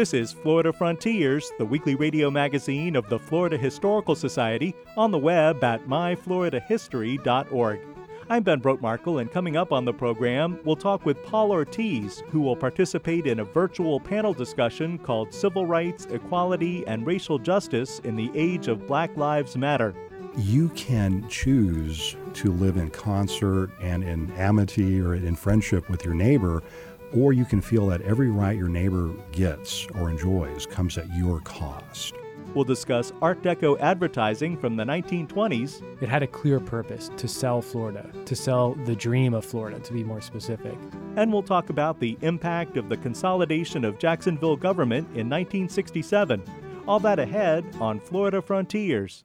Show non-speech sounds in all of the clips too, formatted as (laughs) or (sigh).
This is Florida Frontiers, the weekly radio magazine of the Florida Historical Society, on the web at myfloridahistory.org. I'm Ben Brotemarkle, and coming up on the program, we'll talk with Paul Ortiz, who will participate in a virtual panel discussion called Civil Rights, Equality, and Racial Justice in the Age of Black Lives Matter. You can choose to live in concert and in amity or in friendship with your neighbor or you can feel that every right your neighbor gets or enjoys comes at your cost. We'll discuss Art Deco advertising from the 1920s. It had a clear purpose to sell Florida, to sell the dream of Florida, to be more specific. And we'll talk about the impact of the consolidation of Jacksonville government in 1967. All that ahead on Florida Frontiers.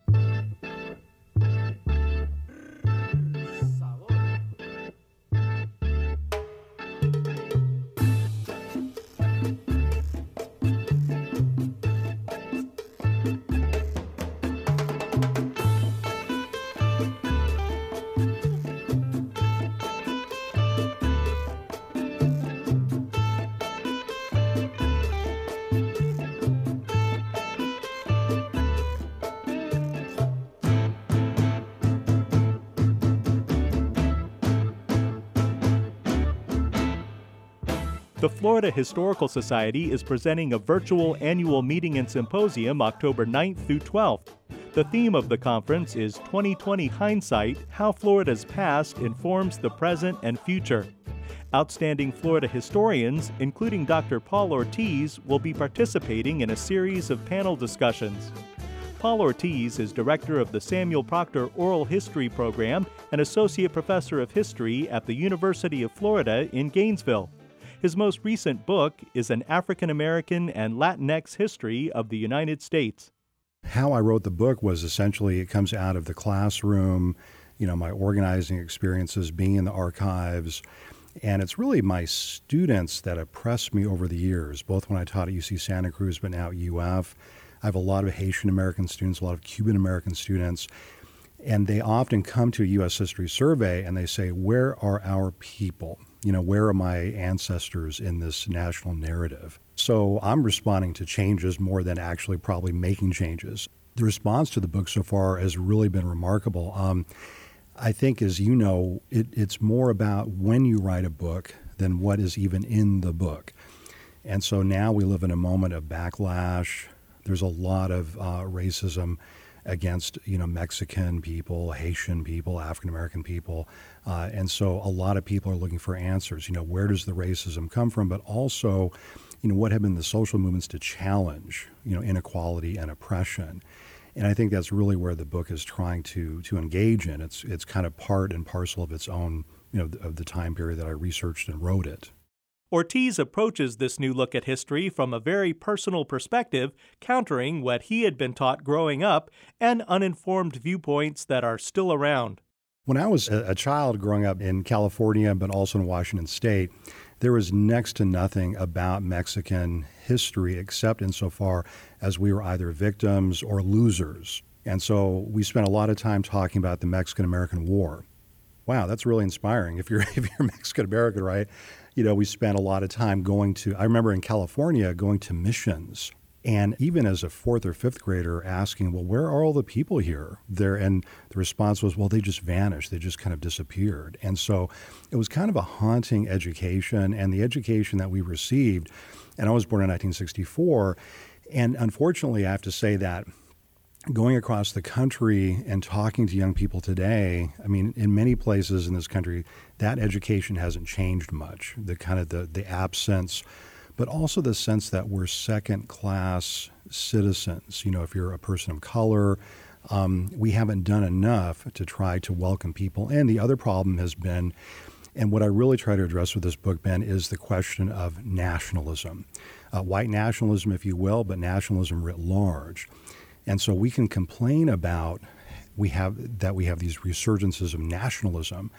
The Florida Historical Society is presenting a virtual annual meeting and symposium October 9th through 12th. The theme of the conference is 2020 Hindsight How Florida's Past Informs the Present and Future. Outstanding Florida historians, including Dr. Paul Ortiz, will be participating in a series of panel discussions. Paul Ortiz is director of the Samuel Proctor Oral History Program and associate professor of history at the University of Florida in Gainesville. His most recent book is An African American and Latinx History of the United States. How I wrote the book was essentially it comes out of the classroom, you know, my organizing experiences, being in the archives. And it's really my students that have pressed me over the years, both when I taught at UC Santa Cruz, but now at UF. I have a lot of Haitian American students, a lot of Cuban American students, and they often come to a U.S. History Survey and they say, Where are our people? you know, where are my ancestors in this national narrative? So I'm responding to changes more than actually probably making changes. The response to the book so far has really been remarkable. Um, I think, as you know, it, it's more about when you write a book than what is even in the book. And so now we live in a moment of backlash. There's a lot of uh, racism against you know Mexican people, Haitian people, African American people, uh, and so a lot of people are looking for answers. You know, where does the racism come from? But also, you know, what have been the social movements to challenge you know inequality and oppression? And I think that's really where the book is trying to to engage in. It's it's kind of part and parcel of its own you know of the time period that I researched and wrote it. Ortiz approaches this new look at history from a very personal perspective, countering what he had been taught growing up and uninformed viewpoints that are still around. When I was a child growing up in California, but also in Washington State, there was next to nothing about Mexican history except insofar as we were either victims or losers. And so we spent a lot of time talking about the Mexican American War. Wow, that's really inspiring. If you're (laughs) if you're Mexican American, right? You know, we spent a lot of time going to I remember in California going to missions and even as a fourth or fifth grader, asking, well, where are all the people here? There, and the response was, well, they just vanished. They just kind of disappeared. And so it was kind of a haunting education. And the education that we received, and I was born in 1964. And unfortunately, I have to say that going across the country and talking to young people today, I mean, in many places in this country, that education hasn't changed much. The kind of the, the absence but also the sense that we're second class citizens. You know, if you're a person of color, um, we haven't done enough to try to welcome people. And the other problem has been, and what I really try to address with this book, Ben, is the question of nationalism. Uh, white nationalism, if you will, but nationalism writ large. And so we can complain about we have that we have these resurgences of nationalism.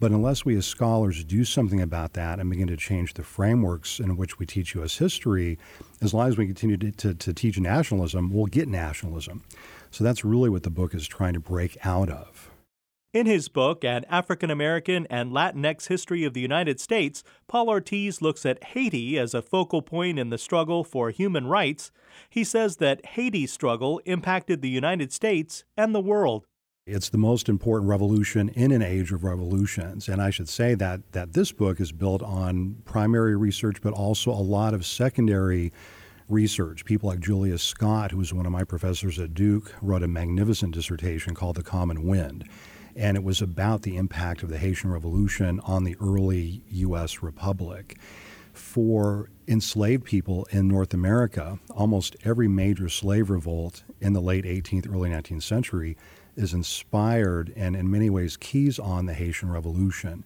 But unless we as scholars do something about that and begin to change the frameworks in which we teach U.S. history, as long as we continue to, to, to teach nationalism, we'll get nationalism. So that's really what the book is trying to break out of. In his book, An African American and Latinx History of the United States, Paul Ortiz looks at Haiti as a focal point in the struggle for human rights. He says that Haiti's struggle impacted the United States and the world. It's the most important revolution in an age of revolutions. And I should say that, that this book is built on primary research, but also a lot of secondary research. People like Julius Scott, who was one of my professors at Duke, wrote a magnificent dissertation called The Common Wind. And it was about the impact of the Haitian Revolution on the early U.S. Republic. For enslaved people in North America, almost every major slave revolt in the late 18th, early 19th century is inspired and, in many ways, keys on the Haitian Revolution.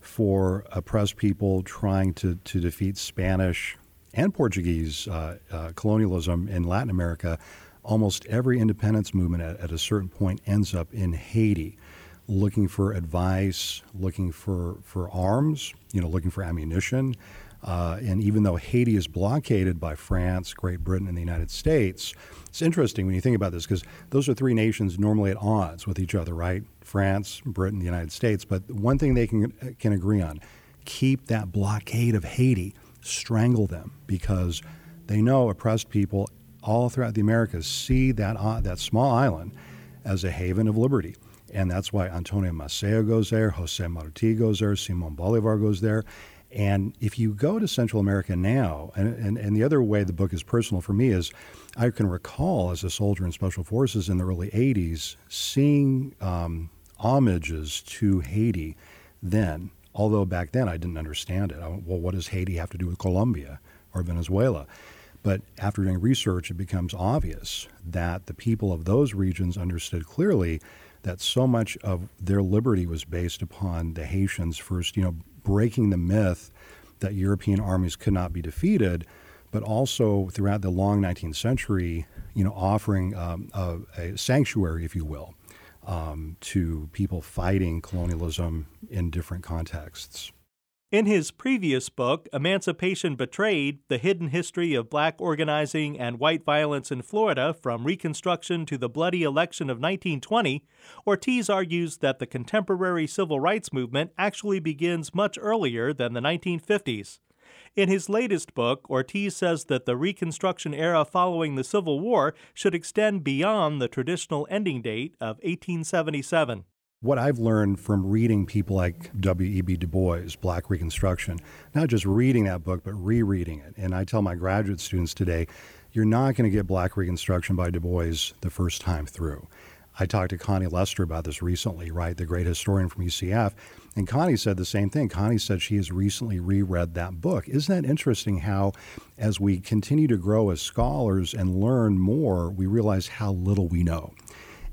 For oppressed people trying to, to defeat Spanish and Portuguese uh, uh, colonialism in Latin America, almost every independence movement at, at, a certain point ends up in Haiti, looking for advice, looking for, for arms, you know, looking for ammunition. Uh, and even though Haiti is blockaded by France, Great Britain, and the United States, it's interesting when you think about this because those are three nations normally at odds with each other, right? France, Britain, the United States. But one thing they can can agree on: keep that blockade of Haiti strangle them because they know oppressed people all throughout the Americas see that, uh, that small island as a haven of liberty. And that's why Antonio Maceo goes there, Jose Marti goes there, Simon Bolivar goes there. And if you go to Central America now, and, and, and, the other way the book is personal for me is I can recall as a soldier in Special Forces in the early 80s seeing um, homages to Haiti then Although back then I didn't understand it. I, well, what does Haiti have to do with Colombia or Venezuela? But after doing research, it becomes obvious that the people of those regions understood clearly that so much of their liberty was based upon the Haitians first, you know, breaking the myth that European armies could not be defeated, but also throughout the long 19th century, you know, offering um, a, a sanctuary, if you will, um, to people fighting colonialism in different contexts. In his previous book, Emancipation Betrayed The Hidden History of Black Organizing and White Violence in Florida from Reconstruction to the Bloody Election of 1920, Ortiz argues that the contemporary civil rights movement actually begins much earlier than the 1950s. In his latest book, Ortiz says that the Reconstruction era following the Civil War should extend beyond the traditional ending date of 1877. What I've learned from reading people like W.E.B. Du Bois, Black Reconstruction, not just reading that book, but rereading it. And I tell my graduate students today, you're not going to get Black Reconstruction by Du Bois the first time through. I talked to Connie Lester about this recently, right? The great historian from UCF. And Connie said the same thing. Connie said she has recently reread that book. Isn't that interesting how, as we continue to grow as scholars and learn more, we realize how little we know?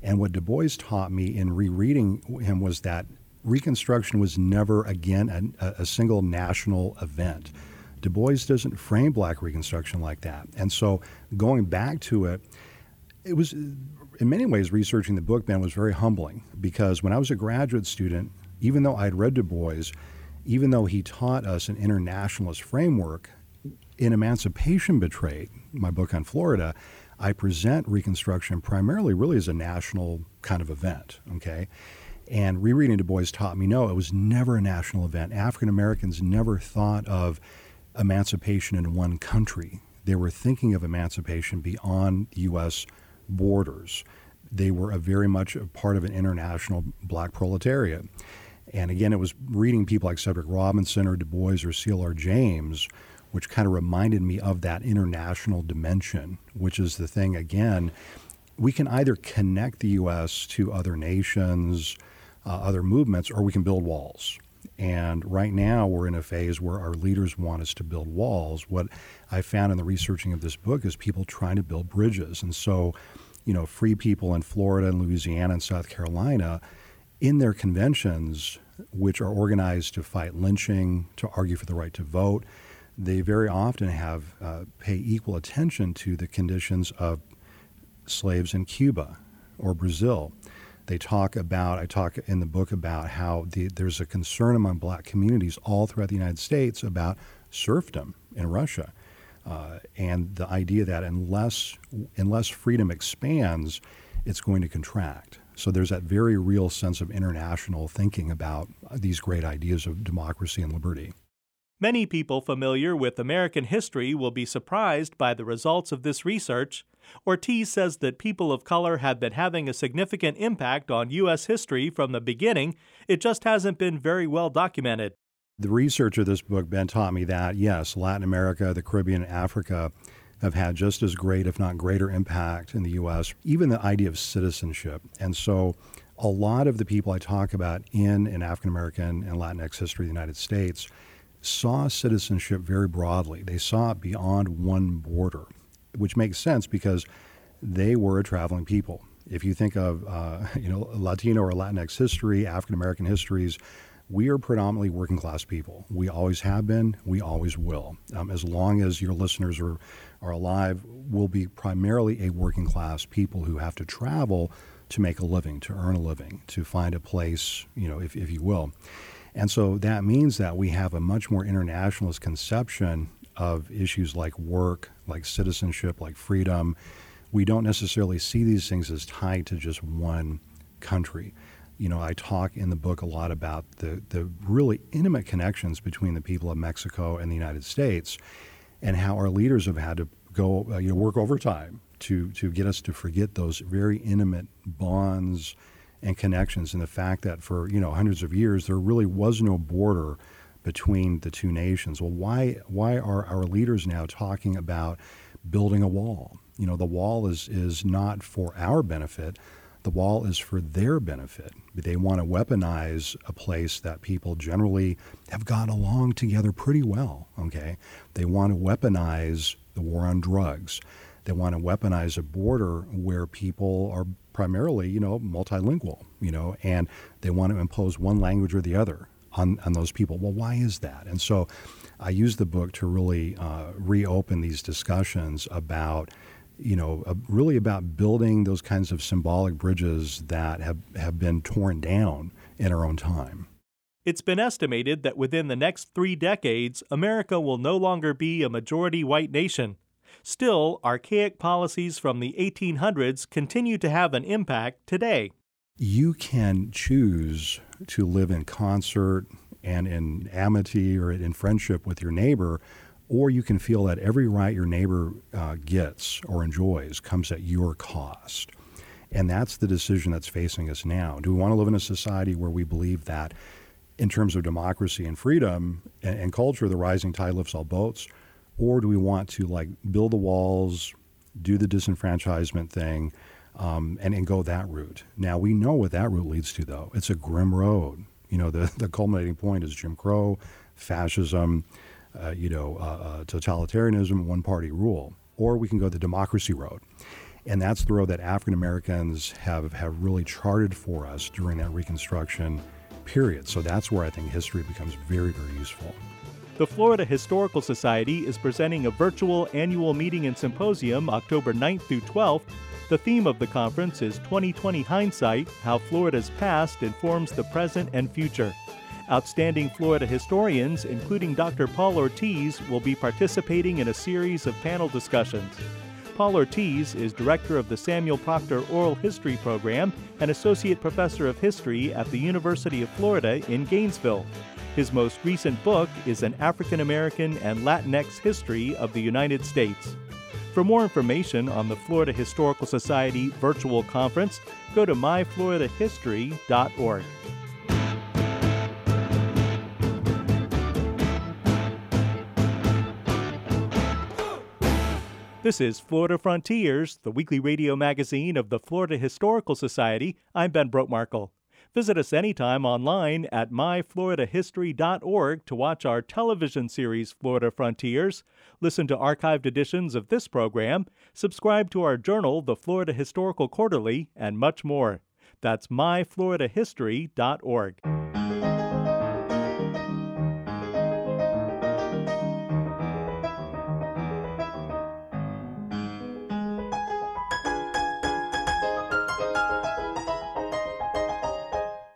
And what Du Bois taught me in rereading him was that Reconstruction was never, again, a, a single national event. Du Bois doesn't frame Black Reconstruction like that. And so going back to it, it was in many ways researching the book ben was very humbling because when i was a graduate student even though i'd read du bois even though he taught us an internationalist framework in emancipation betrayed my book on florida i present reconstruction primarily really as a national kind of event okay and rereading du bois taught me no it was never a national event african americans never thought of emancipation in one country they were thinking of emancipation beyond u.s borders. They were a very much a part of an international black proletariat. And again, it was reading people like Cedric Robinson or Du Bois or C.L.R. James, which kind of reminded me of that international dimension, which is the thing, again, we can either connect the U.S. to other nations, uh, other movements, or we can build walls. And right now, we're in a phase where our leaders want us to build walls. What I found in the researching of this book is people trying to build bridges. And so, you know, free people in Florida and Louisiana and South Carolina in their conventions, which are organized to fight lynching, to argue for the right to vote, they very often have uh, pay equal attention to the conditions of slaves in Cuba or Brazil. They talk about, I talk in the book about how the, there's a concern among black communities all throughout the United States about serfdom in Russia. Uh, and the idea that unless, unless freedom expands, it's going to contract. So there's that very real sense of international thinking about these great ideas of democracy and liberty. Many people familiar with American history will be surprised by the results of this research. Ortiz says that people of color have been having a significant impact on U.S. history from the beginning. It just hasn't been very well documented. The research of this book, Ben, taught me that, yes, Latin America, the Caribbean, Africa have had just as great, if not greater, impact in the U.S., even the idea of citizenship. And so a lot of the people I talk about in, in African American and Latinx history of the United States saw citizenship very broadly. They saw it beyond one border, which makes sense because they were a traveling people. If you think of uh, (laughs) you know Latino or Latinx history, African American histories, we are predominantly working class people. We always have been. We always will. Um, as long as your listeners are are alive, we'll be primarily a working class people who have to travel to make a living, to earn a living, to find a place, you know, if, if you will. And so that means that we have a much more internationalist conception of issues like work, like citizenship, like freedom. We don't necessarily see these things as tied to just one country. You know, I talk in the book a lot about the, the really intimate connections between the people of Mexico and the United States and how our leaders have had to go, uh, you know, work overtime to, to get us to forget those very intimate bonds and connections and the fact that for you know hundreds of years there really was no border between the two nations. Well, why why are our leaders now talking about building a wall? You know, the wall is is not for our benefit. The wall is for their benefit. They want to weaponize a place that people generally have got along together pretty well. Okay, they want to weaponize the war on drugs. They want to weaponize a border where people are primarily, you know, multilingual, you know, and they want to impose one language or the other on, on those people. Well, why is that? And so I use the book to really uh, reopen these discussions about, you know, uh, really about building those kinds of symbolic bridges that have, have been torn down in our own time. It's been estimated that within the next three decades, America will no longer be a majority white nation. Still, archaic policies from the 1800s continue to have an impact today. You can choose to live in concert and in amity or in friendship with your neighbor, or you can feel that every right your neighbor uh, gets or enjoys comes at your cost. And that's the decision that's facing us now. Do we want to live in a society where we believe that, in terms of democracy and freedom and, and culture, the rising tide lifts all boats? Or do we want to like build the walls, do the disenfranchisement thing, um, and, and go that route? Now we know what that route leads to, though. It's a grim road. You know, the, (laughs) the culminating point is Jim Crow, fascism, uh, you know, uh, uh, totalitarianism, one party rule. Or we can go the democracy road. And that's the road that African Americans have, have really charted for us during that Reconstruction period. So that's where I think history becomes very, very useful. The Florida Historical Society is presenting a virtual annual meeting and symposium October 9th through 12th. The theme of the conference is 2020 Hindsight How Florida's Past Informs the Present and Future. Outstanding Florida historians, including Dr. Paul Ortiz, will be participating in a series of panel discussions. Paul Ortiz is director of the Samuel Proctor Oral History Program and associate professor of history at the University of Florida in Gainesville. His most recent book is An African American and Latinx History of the United States. For more information on the Florida Historical Society virtual conference, go to myfloridahistory.org. This is Florida Frontiers, the weekly radio magazine of the Florida Historical Society. I'm Ben Brotemarkle. Visit us anytime online at myfloridahistory.org to watch our television series Florida Frontiers, listen to archived editions of this program, subscribe to our journal, the Florida Historical Quarterly, and much more. That's myfloridahistory.org.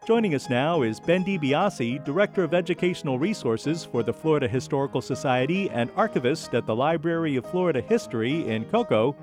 Joining us now is Ben DiBiase, Director of Educational Resources for the Florida Historical Society and archivist at the Library of Florida History in Cocoa.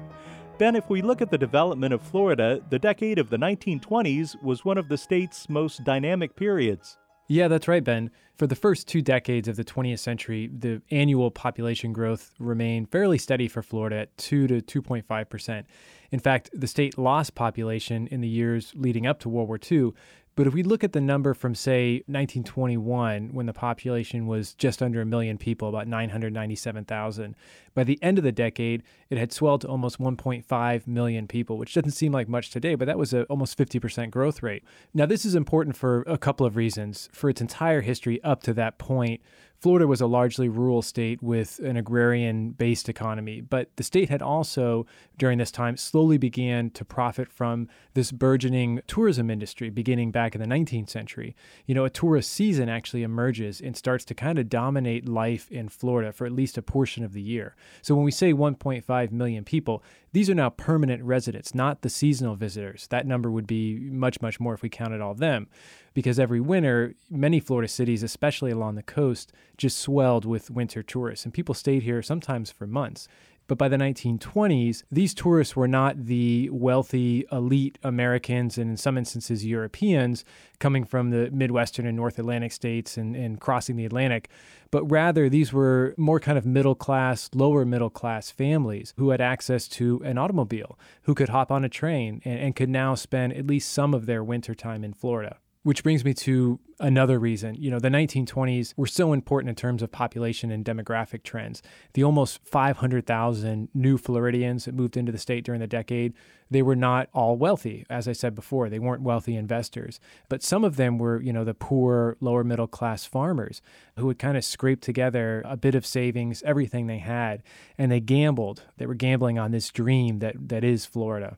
Ben, if we look at the development of Florida, the decade of the 1920s was one of the state's most dynamic periods. Yeah, that's right, Ben. For the first two decades of the 20th century, the annual population growth remained fairly steady for Florida at 2 to 2.5 percent. In fact, the state lost population in the years leading up to World War II, but if we look at the number from, say, 1921, when the population was just under a million people, about 997,000, by the end of the decade, it had swelled to almost 1.5 million people, which doesn't seem like much today, but that was a almost 50% growth rate. Now, this is important for a couple of reasons. For its entire history up to that point, Florida was a largely rural state with an agrarian based economy, but the state had also, during this time, slowly began to profit from this burgeoning tourism industry beginning back in the 19th century. You know, a tourist season actually emerges and starts to kind of dominate life in Florida for at least a portion of the year. So when we say 1.5 million people, these are now permanent residents, not the seasonal visitors. That number would be much, much more if we counted all of them because every winter, many Florida cities, especially along the coast, just swelled with winter tourists, and people stayed here sometimes for months. But by the 1920s, these tourists were not the wealthy, elite Americans and in some instances Europeans coming from the Midwestern and North Atlantic states and, and crossing the Atlantic, but rather these were more kind of middle class, lower middle class families who had access to an automobile, who could hop on a train and, and could now spend at least some of their winter time in Florida. Which brings me to another reason. You know, the 1920s were so important in terms of population and demographic trends. The almost 500,000 new Floridians that moved into the state during the decade, they were not all wealthy. As I said before, they weren't wealthy investors, but some of them were, you know, the poor, lower middle class farmers who would kind of scrape together a bit of savings, everything they had, and they gambled. They were gambling on this dream that that is Florida.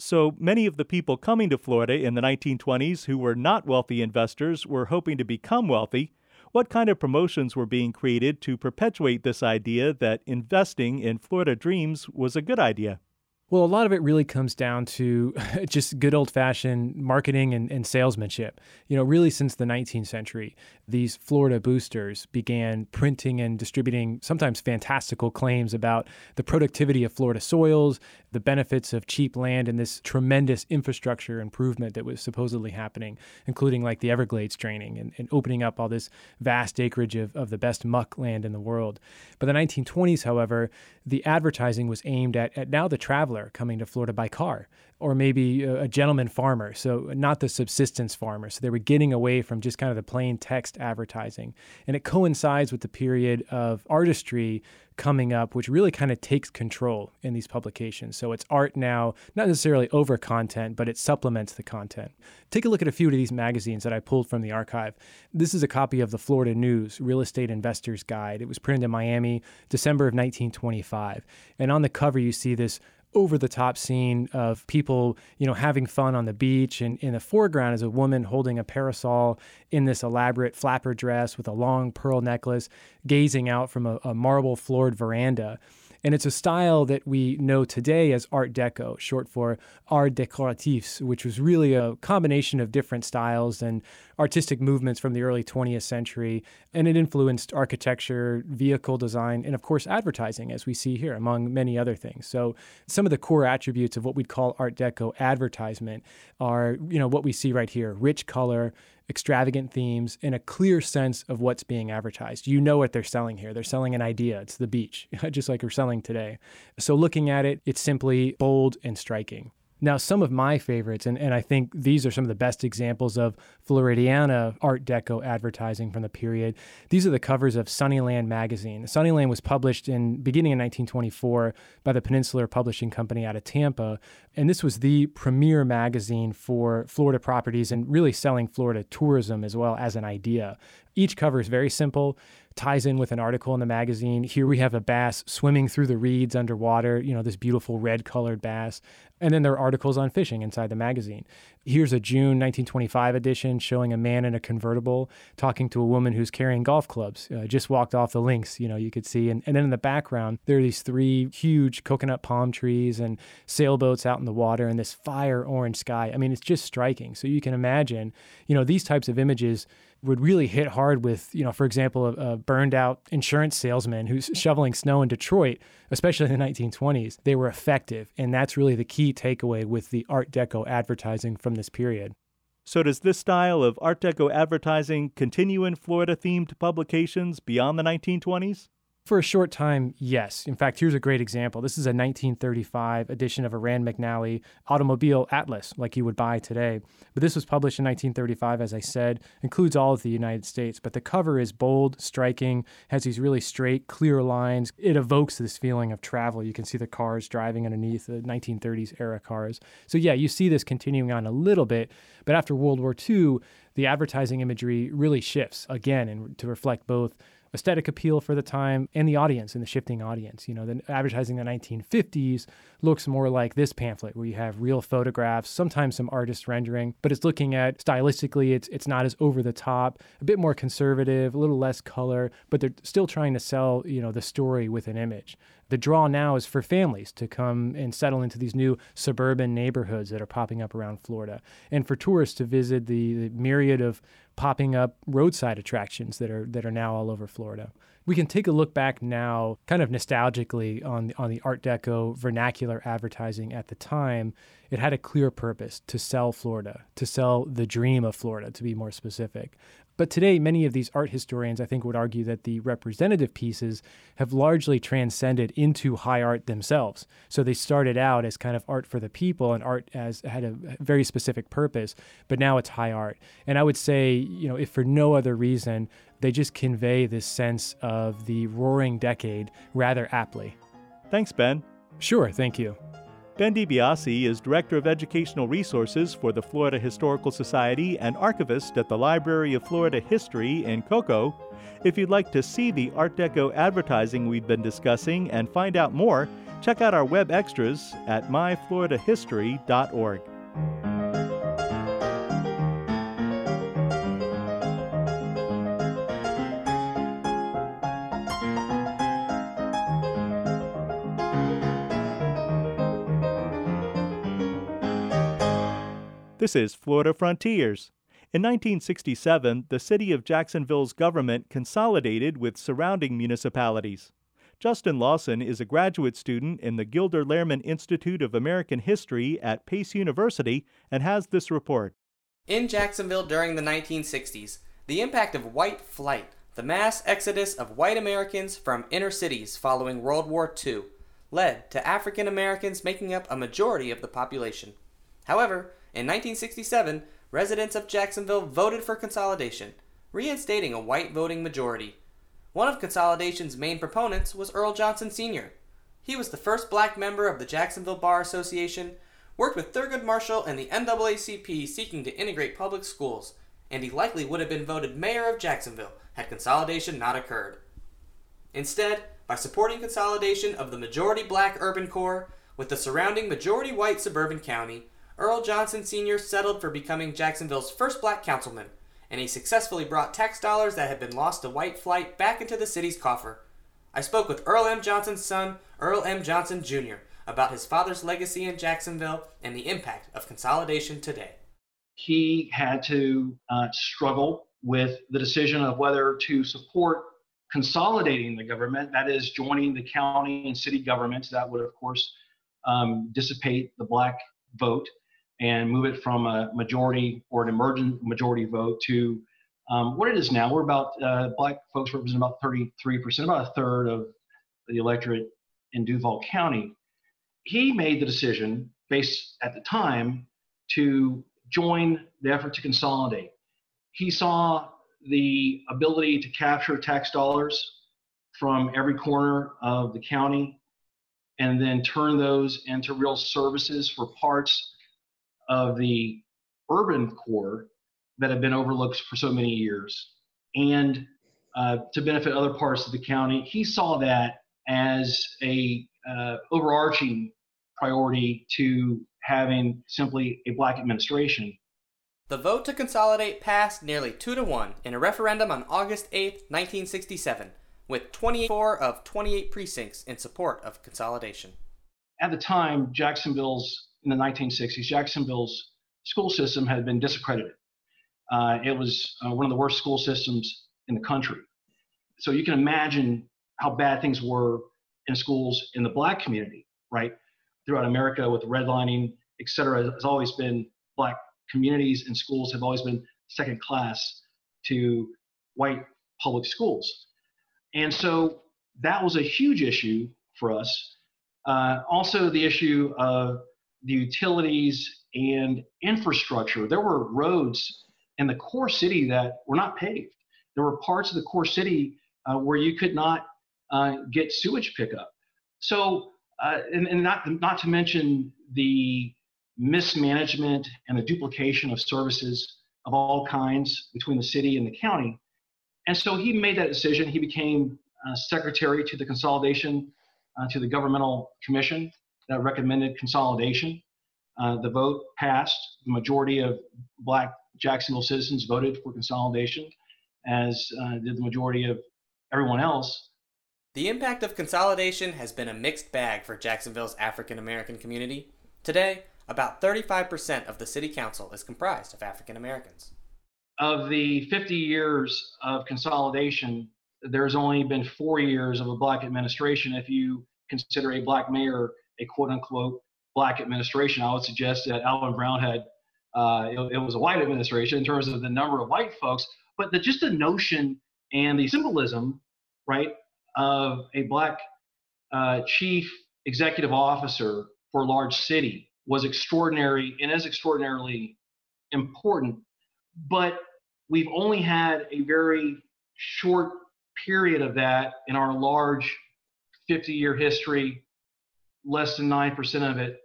So many of the people coming to Florida in the 1920s who were not wealthy investors were hoping to become wealthy. What kind of promotions were being created to perpetuate this idea that investing in Florida dreams was a good idea? Well, a lot of it really comes down to (laughs) just good old fashioned marketing and, and, salesmanship. You know, really since the 19th century, these Florida boosters began printing and distributing sometimes fantastical claims about the productivity of Florida soils, the benefits of cheap land, and this tremendous infrastructure improvement that was supposedly happening, including like the Everglades draining and, and opening up all this vast acreage of, of the best muck land in the world. By the 1920s, however, the advertising was aimed at, at now the traveler traveler coming to Florida by car, or maybe a, a gentleman farmer, so not the subsistence farmer. So they were getting away from just kind of the plain text advertising. And it coincides with the period of artistry coming up, which really kind of takes control in these publications. So it's art now, not necessarily over content, but it supplements the content. Take a look at a few of these magazines that I pulled from the archive. This is a copy of the Florida News Real Estate Investor's Guide. It was printed in Miami, December of 1925. And on the cover, you see this over the top scene of people, you know, having fun on the beach. And in the foreground is a woman holding a parasol in this elaborate flapper dress with a long pearl necklace, gazing out from a, a marble floored veranda. And it's a style that we know today as Art Deco, short for Art Decoratifs, which was really a combination of different styles and artistic movements from the early 20th century. And it influenced architecture, vehicle design, and of course, advertising, as we see here, among many other things. So some of the core attributes of what we'd call Art Deco advertisement are, you know, what we see right here rich color, extravagant themes, and a clear sense of what's being advertised. You know what they're selling here. They're selling an idea. It's the beach, (laughs) just like we're selling today. So looking at it, it's simply bold and striking. Now, some of my favorites, and, and I think these are some of the best examples of Floridiana Art Deco advertising from the period. These are the covers of Suniland magazine. Suniland was published in beginning in 1924 by the Peninsular Publishing Company out of Tampa, and this was the premier magazine for Florida properties and really selling Florida tourism as well as an idea. Each cover is very simple ties in with an article in the magazine. Here we have a bass swimming through the reeds underwater, you know, this beautiful red colored bass. And then there are articles on fishing inside the magazine. Here's a June 1925 edition showing a man in a convertible talking to a woman who's carrying golf clubs, uh, just walked off the links, you know, you could see. And, and then in the background, there are these three huge coconut palm trees and sailboats out in the water and this fire orange sky. I mean, it's just striking. So you can imagine, you know, these types of images would really hit hard with, you know, for example, a, a, burned out insurance salesman who's shoveling snow in Detroit, especially in the 1920s. They were effective. And that's really the key takeaway with the Art Deco advertising from this period. So, does this style of Art Deco advertising continue in Florida themed publications beyond the 1920s? For a short time, yes. In fact, here's a great example. This is a 1935 edition of a Rand McNally automobile atlas, like you would buy today. But this was published in 1935, as I said, includes all of the United States. But the cover is bold, striking, has these really straight, clear lines. It evokes this feeling of travel. You can see the cars driving underneath the 1930s era cars. So, yeah, you see this continuing on a little bit. But after World War II, the advertising imagery really shifts again and to reflect both aesthetic appeal for the time and the audience and the shifting audience. You know, the advertising in the 1950s looks more like this pamphlet where you have real photographs, sometimes some artist rendering, but it's looking at stylistically, it's it's not as over the top, a bit more conservative, a little less color, but they're still trying to sell, you know, the story with an image. The draw now is for families to come and settle into these new suburban neighborhoods that are popping up around Florida, and for tourists to visit the, the myriad of popping up roadside attractions that are that are now all over Florida. We can take a look back now, kind of nostalgically, on the, on the Art Deco vernacular advertising at the time. It had a clear purpose to sell Florida, to sell the dream of Florida, to be more specific. But today, many of these art historians, I think, would argue that the representative pieces have largely transcended into high art themselves. So they started out as kind of art for the people and art as had a very specific purpose, but now it's high art. And I would say, you know, if for no other reason, they just convey this sense of the roaring decade rather aptly. Thanks, Ben. Sure, thank you. Ben DiBiase is Director of Educational Resources for the Florida Historical Society and archivist at the Library of Florida History in Cocoa. If you'd like to see the Art Deco advertising we've been discussing and find out more, check out our web extras at myfloridahistory.org. This is Florida Frontiers. In 1967, the city of Jacksonville's government consolidated with surrounding municipalities. Justin Lawson is a graduate student in the Gilder Lehrman Institute of American History at Pace University and has this report. In Jacksonville during the 1960s, the impact of white flight, the mass exodus of white Americans from inner cities following World War II, led to African Americans making up a majority of the population. However, in 1967, residents of Jacksonville voted for consolidation, reinstating a white voting majority. One of consolidation's main proponents was Earl Johnson Sr. He was the first black member of the Jacksonville Bar Association, worked with Thurgood Marshall and the NAACP seeking to integrate public schools, and he likely would have been voted mayor of Jacksonville had consolidation not occurred. Instead, by supporting consolidation of the majority black urban core with the surrounding majority white suburban county, Earl Johnson Sr. settled for becoming Jacksonville's first black councilman, and he successfully brought tax dollars that had been lost to white flight back into the city's coffer. I spoke with Earl M. Johnson's son, Earl M. Johnson Jr., about his father's legacy in Jacksonville and the impact of consolidation today. He had to uh, struggle with the decision of whether to support consolidating the government, that is, joining the county and city governments. That would, of course, um, dissipate the black vote and move it from a majority or an emergent majority vote to um, what it is now. We're about uh, black folks represent about 33%, about a third of the electorate in Duval County. He made the decision base at the time to join the effort to consolidate. He saw the ability to capture tax dollars from every corner of the county and then turn those into real services for parts of the urban core that have been overlooked for so many years and uh, to benefit other parts of the county. He saw that as a uh, overarching priority to having simply a black administration. The vote to consolidate passed nearly 2 to 1 in a referendum on August 8, 1967, with 24 of 28 precincts in support of consolidation. At the time, Jacksonville's, in the 1960s, Jacksonville's school system had been disaccredited. Uh, it was uh, one of the worst school systems in the country. So you can imagine how bad things were in schools in the black community, right? Throughout America with redlining, et cetera, has always been black communities and schools have always been second class to white public schools. And so that was a huge issue for us. Uh, also, the issue of the utilities and infrastructure. There were roads in the core city that were not paved. There were parts of the core city uh, where you could not uh, get sewage pickup. So, uh, and, and not, not to mention the mismanagement and the duplication of services of all kinds between the city and the county. And so he made that decision. He became uh, secretary to the consolidation, uh, to the governmental commission that recommended consolidation. Uh, the vote passed. The majority of black Jacksonville citizens voted for consolidation, as uh, did the majority of everyone else. The impact of consolidation has been a mixed bag for Jacksonville's African American community. Today, about 35% of the city council is comprised of African Americans. Of the 50 years of consolidation, there's only been four years of a black administration. If you consider a black mayor a quote unquote black administration, I would suggest that Alvin Brown had, uh, it, it, was a white administration in terms of the number of white folks, but the, just the notion and the symbolism, right, of a black uh, chief executive officer for a large city was extraordinary and is extraordinarily important, but we've only had a very short period of that in our large 50 year history, less than 9% of it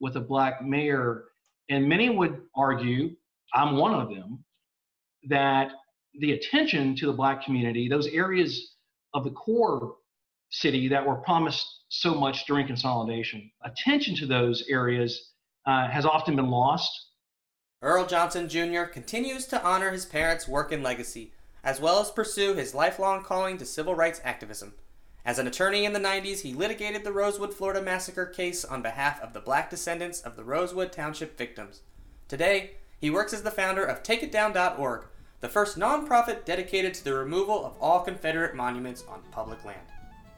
with a black mayor. And many would argue, I'm one of them, that the attention to the black community, those areas of the core city that were promised so much during consolidation. Attention to those areas uh, has often been lost. Earl Johnson Jr. continues to honor his parents' work and legacy, as well as pursue his lifelong calling to civil rights activism. As an attorney in the 90s, he litigated the Rosewood, Florida massacre case on behalf of the black descendants of the Rosewood Township victims. Today, he works as the founder of TakeItDown.org, the first nonprofit dedicated to the removal of all Confederate monuments on public land.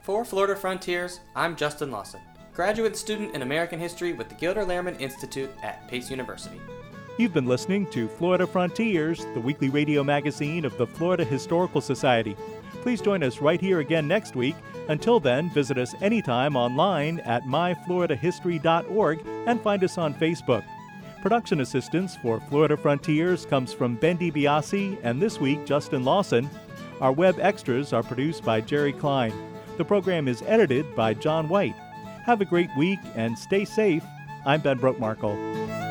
For Florida Frontiers, I'm Justin Lawson, graduate student in American History with the Gilder Lehrman Institute at Pace University. You've been listening to Florida Frontiers, the weekly radio magazine of the Florida Historical Society. Please join us right here again next week. Until then, visit us anytime online at myfloridahistory.org and find us on Facebook. Production assistance for Florida Frontiers comes from Ben DiBiase and this week Justin Lawson. Our web extras are produced by Jerry Klein. The program is edited by John White. Have a great week and stay safe. I'm Ben Brotemarkle.